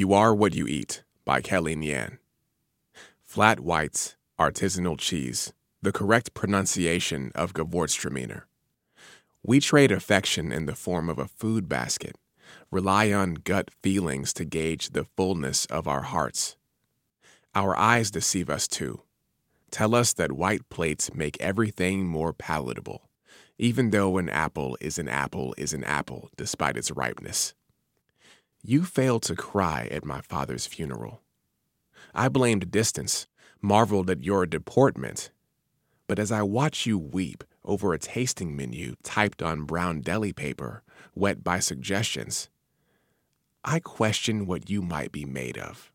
You Are What You Eat by Kellee Ngan. Flat whites, artisanal cheese, the correct pronunciation of Gewürztraminer. We trade affection in the form of a food basket, rely on gut feelings to gauge the fullness of our hearts. Our eyes deceive us too. Tell us that white plates make everything more palatable, even though an apple is an apple is an apple despite its ripeness. You failed to cry at my father's funeral. I blamed distance, marveled at your deportment. But as I watch you weep over a tasting menu typed on brown deli paper, wet by suggestions, I question what you might be made of.